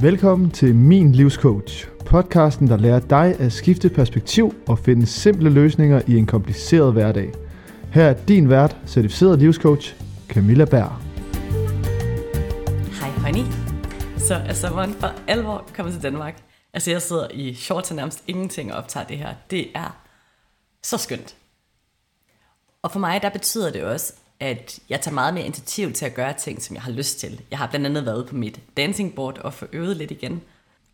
Velkommen til Min Livscoach, podcasten, der lærer dig at skifte perspektiv og finde simple løsninger i en kompliceret hverdag. Her er din vært, certificeret livscoach, Camilla Bær. Hej honey. Så altså, er sommeren for alvor kommet til Danmark. Altså jeg sidder i shorts og nærmest ingenting og optager det her. Det er så skønt. Og for mig der betyder det også, at jeg tager meget mere initiativ til at gøre ting, som jeg har lyst til. Jeg har blandt andet været på mit dancing board og få øvet lidt igen.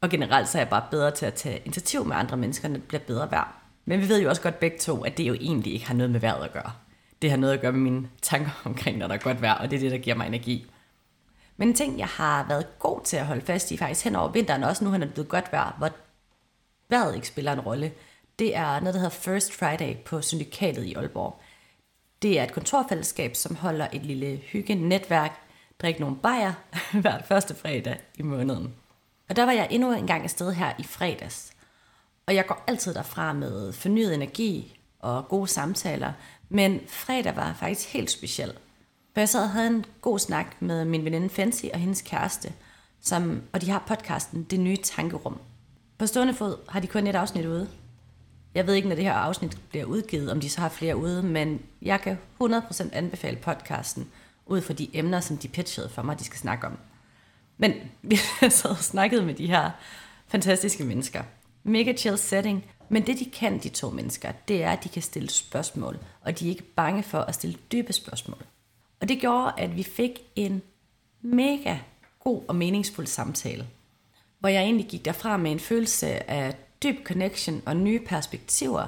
Og generelt så er jeg bare bedre til at tage initiativ med andre mennesker, når det bliver bedre vejr. Men vi ved jo også godt begge to, at det jo egentlig ikke har noget med vejret at gøre. Det har noget at gøre med mine tanker omkring, når der er godt vejr, og det er det, der giver mig energi. Men en ting, jeg har været god til at holde fast i faktisk hen over vinteren, også nu når det blevet godt vejr, hvor vejret ikke spiller en rolle, det er noget, der hedder First Friday på Syndikatet i Aalborg. Det er et kontorfællesskab, som holder et lille hygge-netværk, drikker nogle bajer hver første fredag i måneden. Og der var jeg endnu en gang afsted her i fredags. Og jeg går altid derfra med fornyet energi og gode samtaler, men fredag var faktisk helt speciel. For jeg sad og havde en god snak med min veninde Fancy og hendes kæreste, som, og de har podcasten Det Nye Tankerum. På stående fod har de kun et afsnit ude, jeg ved ikke, når det her afsnit bliver udgivet, om de så har flere ude, men jeg kan 100% anbefale podcasten, ud fra de emner, som de pitchede for mig, de skal snakke om. Men vi har så snakket med de her fantastiske mennesker. Mega chill setting, men det de kan, de to mennesker, det er, at de kan stille spørgsmål, og de er ikke bange for at stille dybe spørgsmål. Og det gjorde, at vi fik en mega god og meningsfuld samtale, hvor jeg egentlig gik derfra med en følelse af dyb connection og nye perspektiver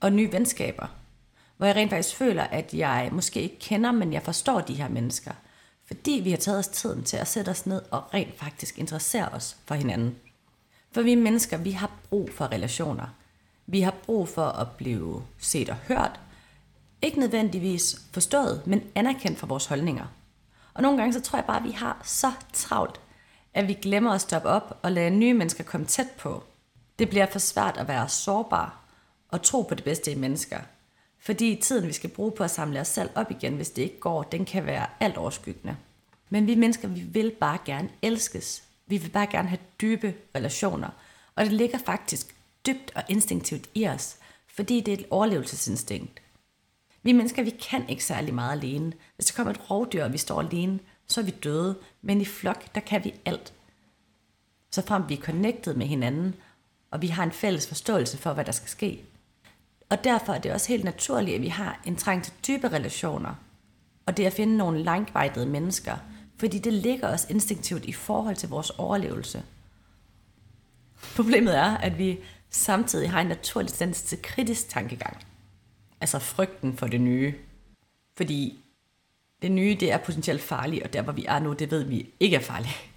og nye venskaber. Hvor jeg rent faktisk føler, at jeg måske ikke kender, men jeg forstår de her mennesker. Fordi vi har taget os tiden til at sætte os ned og rent faktisk interessere os for hinanden. For vi mennesker, vi har brug for relationer. Vi har brug for at blive set og hørt. Ikke nødvendigvis forstået, men anerkendt for vores holdninger. Og nogle gange så tror jeg bare, at vi har så travlt, at vi glemmer at stoppe op og lade nye mennesker komme tæt på – det bliver for svært at være sårbar og tro på det bedste i mennesker. Fordi tiden, vi skal bruge på at samle os selv op igen, hvis det ikke går, den kan være alt overskyggende. Men vi mennesker, vi vil bare gerne elskes. Vi vil bare gerne have dybe relationer. Og det ligger faktisk dybt og instinktivt i os, fordi det er et overlevelsesinstinkt. Vi mennesker, vi kan ikke særlig meget alene. Hvis der kommer et rovdyr, og vi står alene, så er vi døde. Men i flok, der kan vi alt. Så frem vi er connected med hinanden, og vi har en fælles forståelse for, hvad der skal ske. Og derfor er det også helt naturligt, at vi har en trang til dybe relationer, og det at finde nogle langvejtede mennesker, fordi det ligger os instinktivt i forhold til vores overlevelse. Problemet er, at vi samtidig har en naturlig tendens til kritisk tankegang. Altså frygten for det nye. Fordi det nye, det er potentielt farligt, og der hvor vi er nu, det ved vi ikke er farligt.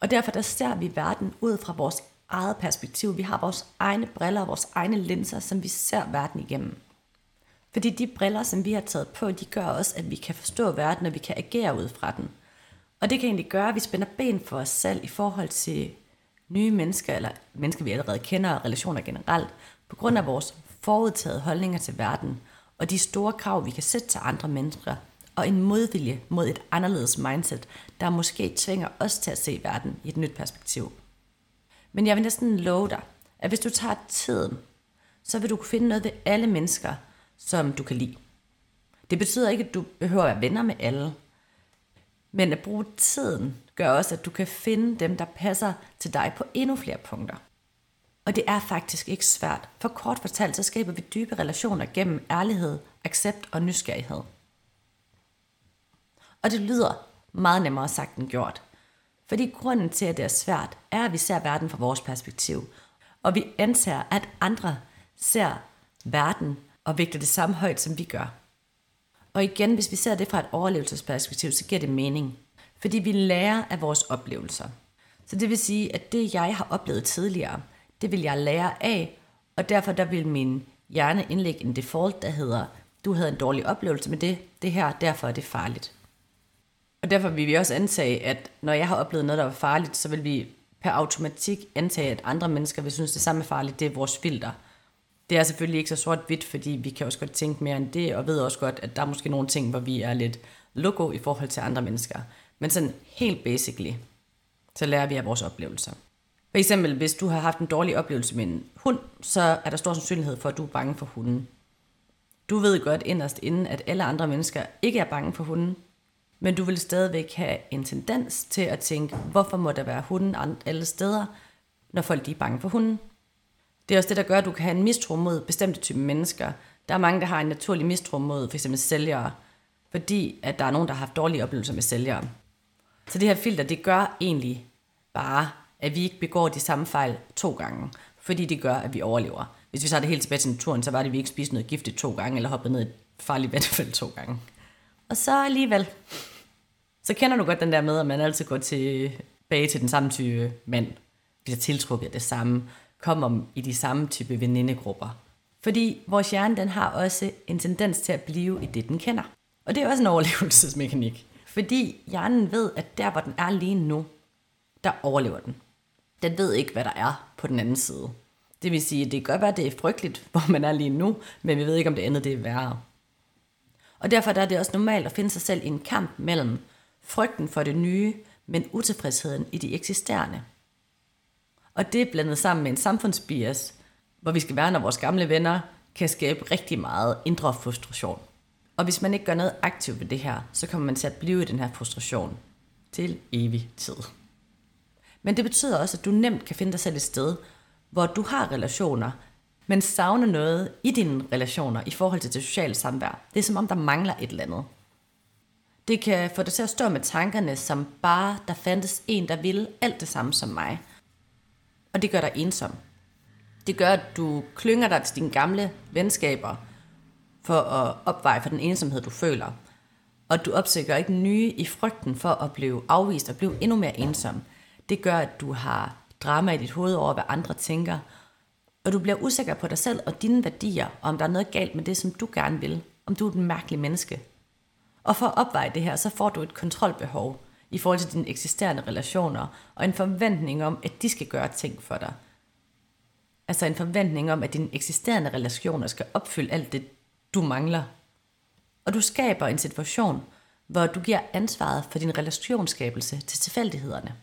Og derfor der ser vi verden ud fra vores eget perspektiv. Vi har vores egne briller og vores egne linser, som vi ser verden igennem. Fordi de briller, som vi har taget på, de gør også, at vi kan forstå verden, og vi kan agere ud fra den. Og det kan egentlig gøre, at vi spænder ben for os selv i forhold til nye mennesker, eller mennesker, vi allerede kender, og relationer generelt, på grund af vores forudtaget holdninger til verden, og de store krav, vi kan sætte til andre mennesker, og en modvilje mod et anderledes mindset, der måske tvinger os til at se verden i et nyt perspektiv. Men jeg vil næsten love dig, at hvis du tager tiden, så vil du kunne finde noget ved alle mennesker, som du kan lide. Det betyder ikke, at du behøver at være venner med alle. Men at bruge tiden gør også, at du kan finde dem, der passer til dig på endnu flere punkter. Og det er faktisk ikke svært, for kort fortalt, så skaber vi dybe relationer gennem ærlighed, accept og nysgerrighed. Og det lyder meget nemmere sagt end gjort. Fordi grunden til, at det er svært, er, at vi ser verden fra vores perspektiv. Og vi antager, at andre ser verden og vægter det samme højt, som vi gør. Og igen, hvis vi ser det fra et overlevelsesperspektiv, så giver det mening. Fordi vi lærer af vores oplevelser. Så det vil sige, at det jeg har oplevet tidligere, det vil jeg lære af, og derfor der vil min hjerne indlægge en default, der hedder, du havde en dårlig oplevelse med det, det her, derfor er det farligt. Og derfor vil vi også antage, at når jeg har oplevet noget, der var farligt, så vil vi per automatik antage, at andre mennesker vil synes, det samme er farligt. Det er vores filter. Det er selvfølgelig ikke så sort-hvidt, fordi vi kan også godt tænke mere end det, og ved også godt, at der er måske nogle ting, hvor vi er lidt logo i forhold til andre mennesker. Men sådan helt basically, så lærer vi af vores oplevelser. For eksempel, hvis du har haft en dårlig oplevelse med en hund, så er der stor sandsynlighed for, at du er bange for hunden. Du ved godt inderst inden, at alle andre mennesker ikke er bange for hunden, men du vil stadigvæk have en tendens til at tænke, hvorfor må der være hunden alle steder, når folk er bange for hunden. Det er også det, der gør, at du kan have en mistro mod bestemte typer mennesker. Der er mange, der har en naturlig mistro mod f.eks. sælgere, fordi at der er nogen, der har haft dårlige oplevelser med sælgere. Så det her filter, det gør egentlig bare, at vi ikke begår de samme fejl to gange, fordi det gør, at vi overlever. Hvis vi tager det helt tilbage til naturen, så var det, at vi ikke spiste noget giftigt to gange, eller hoppede ned i et farligt vandfald to gange. Og så alligevel, så kender du godt den der med, at man altid går tilbage til den samme type mand, bliver tiltrukket af det samme, kommer i de samme type venindegrupper. Fordi vores hjerne, den har også en tendens til at blive i det, den kender. Og det er også en overlevelsesmekanik. Fordi hjernen ved, at der, hvor den er lige nu, der overlever den. Den ved ikke, hvad der er på den anden side. Det vil sige, at det kan godt være, at det er frygteligt, hvor man er lige nu, men vi ved ikke, om det andet det er værre. Og derfor er det også normalt at finde sig selv i en kamp mellem frygten for det nye, men utilfredsheden i de eksisterende. Og det er blandet sammen med en samfundsbias, hvor vi skal værne vores gamle venner kan skabe rigtig meget indre frustration. Og hvis man ikke gør noget aktivt ved det her, så kommer man til at blive i den her frustration til evig tid. Men det betyder også, at du nemt kan finde dig selv et sted, hvor du har relationer, men savner noget i dine relationer i forhold til det sociale samvær. Det er som om, der mangler et eller andet. Det kan få dig til at stå med tankerne, som bare der fandtes en, der ville alt det samme som mig. Og det gør dig ensom. Det gør, at du klynger dig til dine gamle venskaber for at opveje for den ensomhed, du føler. Og du opsøger ikke nye i frygten for at blive afvist og blive endnu mere ensom. Det gør, at du har drama i dit hoved over, hvad andre tænker, og du bliver usikker på dig selv og dine værdier, og om der er noget galt med det, som du gerne vil, om du er et mærkeligt menneske. Og for at opveje det her, så får du et kontrolbehov i forhold til dine eksisterende relationer, og en forventning om, at de skal gøre ting for dig. Altså en forventning om, at dine eksisterende relationer skal opfylde alt det, du mangler. Og du skaber en situation, hvor du giver ansvaret for din relationsskabelse til tilfældighederne.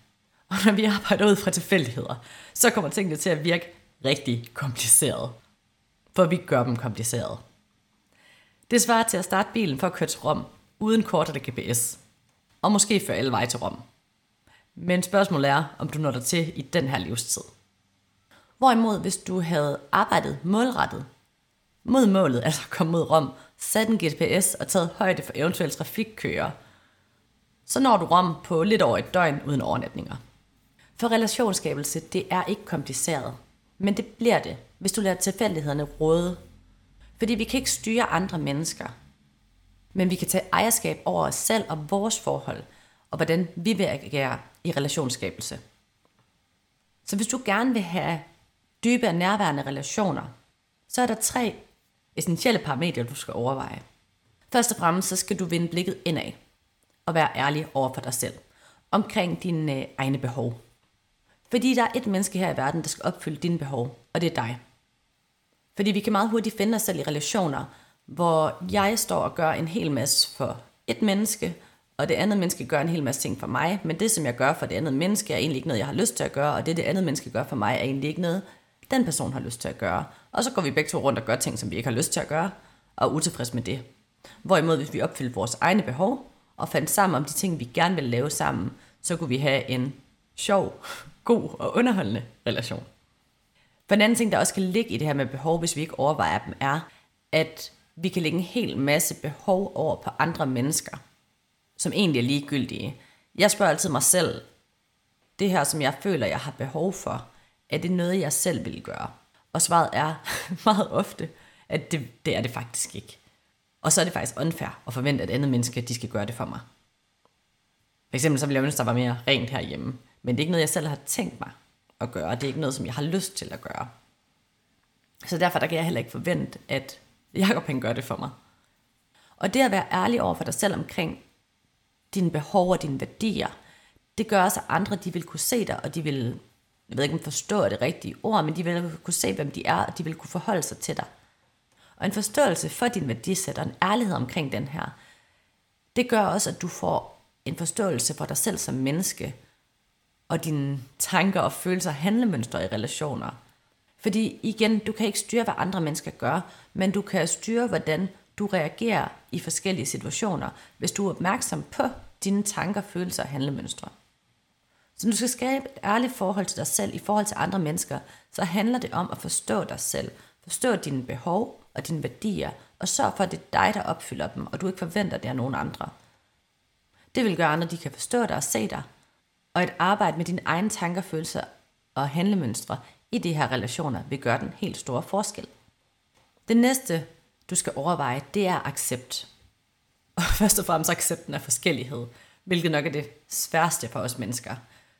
Og når vi arbejder ud fra tilfældigheder, så kommer tingene til at virke rigtig kompliceret. For vi gør dem kompliceret. Det svarer til at starte bilen for at køre til Rom, uden kort eller GPS. Og måske før alle veje til Rom. Men spørgsmålet er, om du når dig til i den her livstid. Hvorimod, hvis du havde arbejdet målrettet mod målet, altså kom mod Rom, sat en GPS og taget højde for eventuelle trafikkøer, så når du Rom på lidt over et døgn uden overnatninger. For relationsskabelse, det er ikke kompliceret. Men det bliver det, hvis du lader tilfældighederne råde. Fordi vi kan ikke styre andre mennesker. Men vi kan tage ejerskab over os selv og vores forhold, og hvordan vi vil agere i relationsskabelse. Så hvis du gerne vil have dybe og nærværende relationer, så er der tre essentielle parametre, du skal overveje. Først og fremmest så skal du vende blikket indad og være ærlig over for dig selv omkring dine øh, egne behov. Fordi der er et menneske her i verden, der skal opfylde dine behov, og det er dig. Fordi vi kan meget hurtigt finde os selv i relationer, hvor jeg står og gør en hel masse for et menneske, og det andet menneske gør en hel masse ting for mig, men det, som jeg gør for det andet menneske, er egentlig ikke noget, jeg har lyst til at gøre, og det, det andet menneske gør for mig, er egentlig ikke noget, den person har lyst til at gøre. Og så går vi begge to rundt og gør ting, som vi ikke har lyst til at gøre, og er utilfreds med det. Hvorimod, hvis vi opfyldte vores egne behov, og fandt sammen om de ting, vi gerne vil lave sammen, så kunne vi have en sjov, god og underholdende relation. For en anden ting, der også kan ligge i det her med behov, hvis vi ikke overvejer dem, er, at vi kan lægge en hel masse behov over på andre mennesker, som egentlig er ligegyldige. Jeg spørger altid mig selv, det her, som jeg føler, jeg har behov for, er det noget, jeg selv vil gøre? Og svaret er meget ofte, at det, det er det faktisk ikke. Og så er det faktisk unfair at forvente, at andre mennesker de skal gøre det for mig. For eksempel så ville jeg ønske, der var mere rent herhjemme. Men det er ikke noget, jeg selv har tænkt mig at gøre. Det er ikke noget, som jeg har lyst til at gøre. Så derfor der kan jeg heller ikke forvente, at Jacob han gør det for mig. Og det at være ærlig over for dig selv omkring dine behov og dine værdier, det gør også, at andre de vil kunne se dig, og de vil, jeg ved ikke om forstå det rigtige ord, men de vil kunne se, hvem de er, og de vil kunne forholde sig til dig. Og en forståelse for din værdisæt og en ærlighed omkring den her, det gør også, at du får en forståelse for dig selv som menneske, og dine tanker og følelser og handlemønstre i relationer. Fordi igen, du kan ikke styre, hvad andre mennesker gør, men du kan styre, hvordan du reagerer i forskellige situationer, hvis du er opmærksom på dine tanker, følelser og handlemønstre. Så når du skal skabe et ærligt forhold til dig selv i forhold til andre mennesker, så handler det om at forstå dig selv, forstå dine behov og dine værdier, og sørg for, at det er dig, der opfylder dem, og du ikke forventer det af nogen andre. Det vil gøre andre, de kan forstå dig og se dig, og et arbejde med dine egne tanker, følelser og handlemønstre i de her relationer vil gøre den helt store forskel. Det næste, du skal overveje, det er accept. Og først og fremmest accepten af forskellighed, hvilket nok er det sværeste for os mennesker.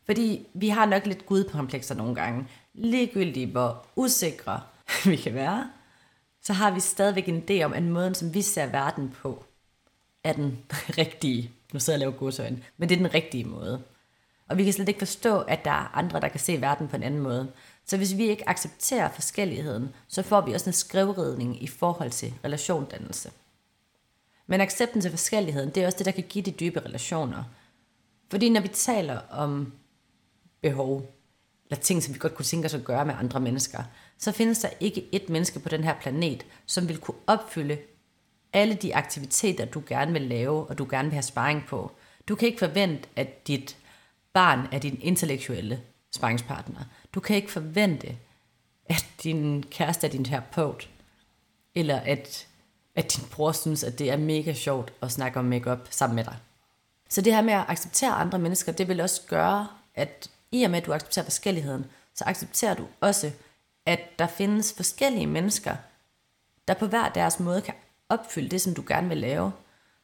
Fordi vi har nok lidt gudkomplekser nogle gange. Ligegyldigt hvor usikre vi kan være, så har vi stadigvæk en idé om, en måden, som vi ser verden på, er den rigtige. Nu sidder jeg og laver godsøjne, men det er den rigtige måde. Og vi kan slet ikke forstå, at der er andre, der kan se verden på en anden måde. Så hvis vi ikke accepterer forskelligheden, så får vi også en skrivredning i forhold til relationdannelse. Men accepten til forskelligheden, det er også det, der kan give de dybe relationer. Fordi når vi taler om behov, eller ting, som vi godt kunne tænke os at gøre med andre mennesker, så findes der ikke et menneske på den her planet, som vil kunne opfylde alle de aktiviteter, du gerne vil lave, og du gerne vil have sparring på. Du kan ikke forvente, at dit barn er din intellektuelle sparringspartner. Du kan ikke forvente, at din kæreste er din terapeut, eller at, at din bror synes, at det er mega sjovt at snakke om makeup sammen med dig. Så det her med at acceptere andre mennesker, det vil også gøre, at i og med at du accepterer forskelligheden, så accepterer du også, at der findes forskellige mennesker, der på hver deres måde kan opfylde det, som du gerne vil lave.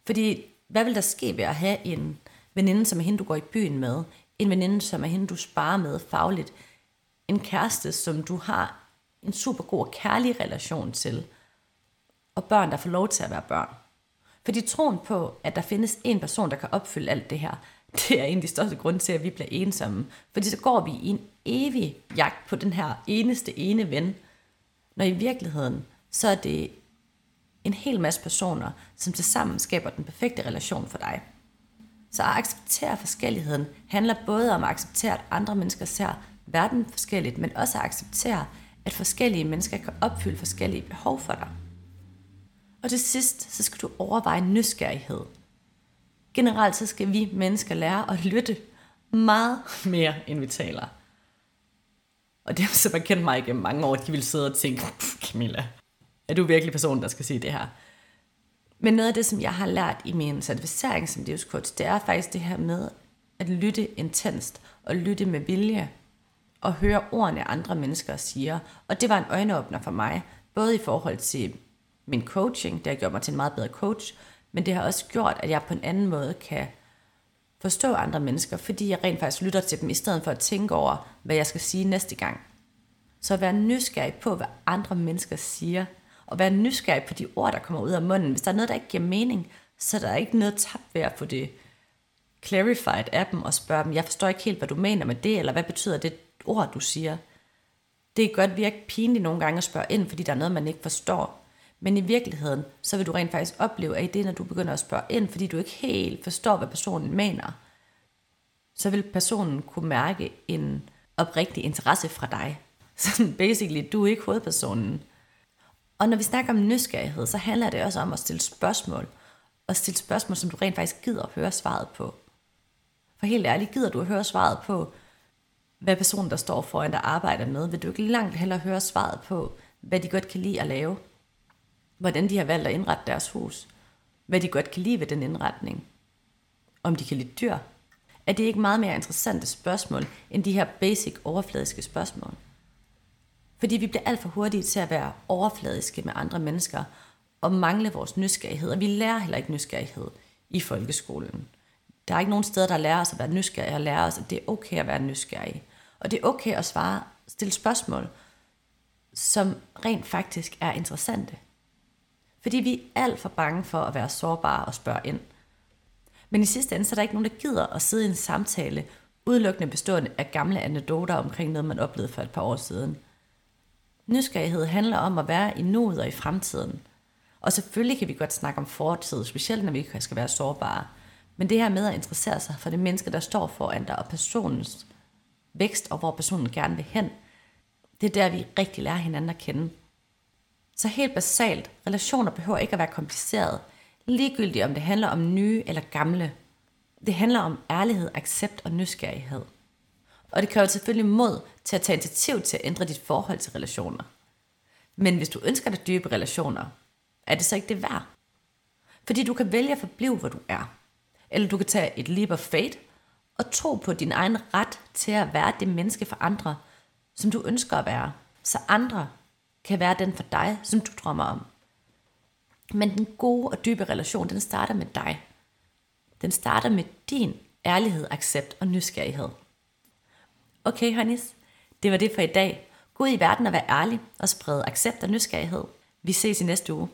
Fordi hvad vil der ske ved at have en veninde, som er hende, du går i byen med, en veninde, som er hende, du sparer med fagligt, en kæreste, som du har en super god og kærlig relation til, og børn, der får lov til at være børn. Fordi troen på, at der findes en person, der kan opfylde alt det her, det er en af de største grunde til, at vi bliver ensomme. Fordi så går vi i en evig jagt på den her eneste ene ven, når i virkeligheden, så er det en hel masse personer, som tilsammen skaber den perfekte relation for dig. Så at acceptere forskelligheden handler både om at acceptere, at andre mennesker ser verden forskelligt, men også at acceptere, at forskellige mennesker kan opfylde forskellige behov for dig. Og til sidst, så skal du overveje nysgerrighed. Generelt så skal vi mennesker lære at lytte meget mere, end vi taler. Og det som har kendt mig igennem mange år, de vil sidde og tænke, Camilla, er du virkelig personen, der skal sige det her? Men noget af det, som jeg har lært i min certificering som livscoach, det er faktisk det her med at lytte intenst og lytte med vilje og høre ordene andre mennesker siger. Og det var en øjenåbner for mig, både i forhold til min coaching, det har gjort mig til en meget bedre coach, men det har også gjort, at jeg på en anden måde kan forstå andre mennesker, fordi jeg rent faktisk lytter til dem, i stedet for at tænke over, hvad jeg skal sige næste gang. Så at være nysgerrig på, hvad andre mennesker siger, og være nysgerrig på de ord, der kommer ud af munden. Hvis der er noget, der ikke giver mening, så er der ikke noget tabt ved at få det clarified af dem og spørge dem, jeg forstår ikke helt, hvad du mener med det, eller hvad betyder det ord, du siger. Det er godt virke pinligt nogle gange at spørge ind, fordi der er noget, man ikke forstår. Men i virkeligheden, så vil du rent faktisk opleve, at i det, når du begynder at spørge ind, fordi du ikke helt forstår, hvad personen mener, så vil personen kunne mærke en oprigtig interesse fra dig. Så basically, du er ikke hovedpersonen. Og når vi snakker om nysgerrighed, så handler det også om at stille spørgsmål. Og stille spørgsmål, som du rent faktisk gider at høre svaret på. For helt ærligt, gider du at høre svaret på, hvad personen, der står foran dig, arbejder med? Vil du ikke langt hellere høre svaret på, hvad de godt kan lide at lave? Hvordan de har valgt at indrette deres hus? Hvad de godt kan lide ved den indretning? Om de kan lide dyr? Er det ikke meget mere interessante spørgsmål, end de her basic overfladiske spørgsmål? Fordi vi bliver alt for hurtige til at være overfladiske med andre mennesker og mangle vores nysgerrighed. Og vi lærer heller ikke nysgerrighed i folkeskolen. Der er ikke nogen steder, der lærer os at være nysgerrige og lærer os, at det er okay at være nysgerrig. Og det er okay at svare, stille spørgsmål, som rent faktisk er interessante. Fordi vi er alt for bange for at være sårbare og spørge ind. Men i sidste ende, så er der ikke nogen, der gider at sidde i en samtale, udelukkende bestående af gamle anekdoter omkring noget, man oplevede for et par år siden – Nysgerrighed handler om at være i nuet og i fremtiden. Og selvfølgelig kan vi godt snakke om fortid, specielt når vi skal være sårbare. Men det her med at interessere sig for det menneske, der står foran dig, og personens vækst og hvor personen gerne vil hen. Det er der, vi rigtig lærer hinanden at kende. Så helt basalt, relationer behøver ikke at være komplicerede, ligegyldigt om det handler om nye eller gamle. Det handler om ærlighed, accept og nysgerrighed. Og det kræver selvfølgelig mod til at tage initiativ til at ændre dit forhold til relationer. Men hvis du ønsker dig dybe relationer, er det så ikke det værd? Fordi du kan vælge at forblive, hvor du er. Eller du kan tage et leap of faith og tro på din egen ret til at være det menneske for andre, som du ønsker at være, så andre kan være den for dig, som du drømmer om. Men den gode og dybe relation, den starter med dig. Den starter med din ærlighed, accept og nysgerrighed. Okay, honeys, det var det for i dag. Gå ud i verden og vær ærlig og spred accept og nysgerrighed. Vi ses i næste uge.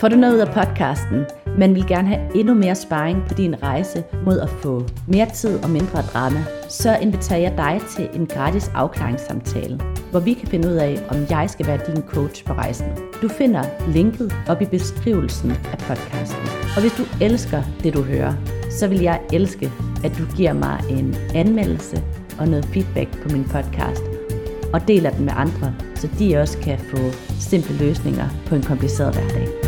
Får du noget ud af podcasten, men vil gerne have endnu mere sparring på din rejse mod at få mere tid og mindre drama, så inviterer jeg dig til en gratis afklaringssamtale, hvor vi kan finde ud af, om jeg skal være din coach på rejsen. Du finder linket op i beskrivelsen af podcasten. Og hvis du elsker det, du hører, så vil jeg elske, at du giver mig en anmeldelse og noget feedback på min podcast, og deler den med andre, så de også kan få simple løsninger på en kompliceret hverdag.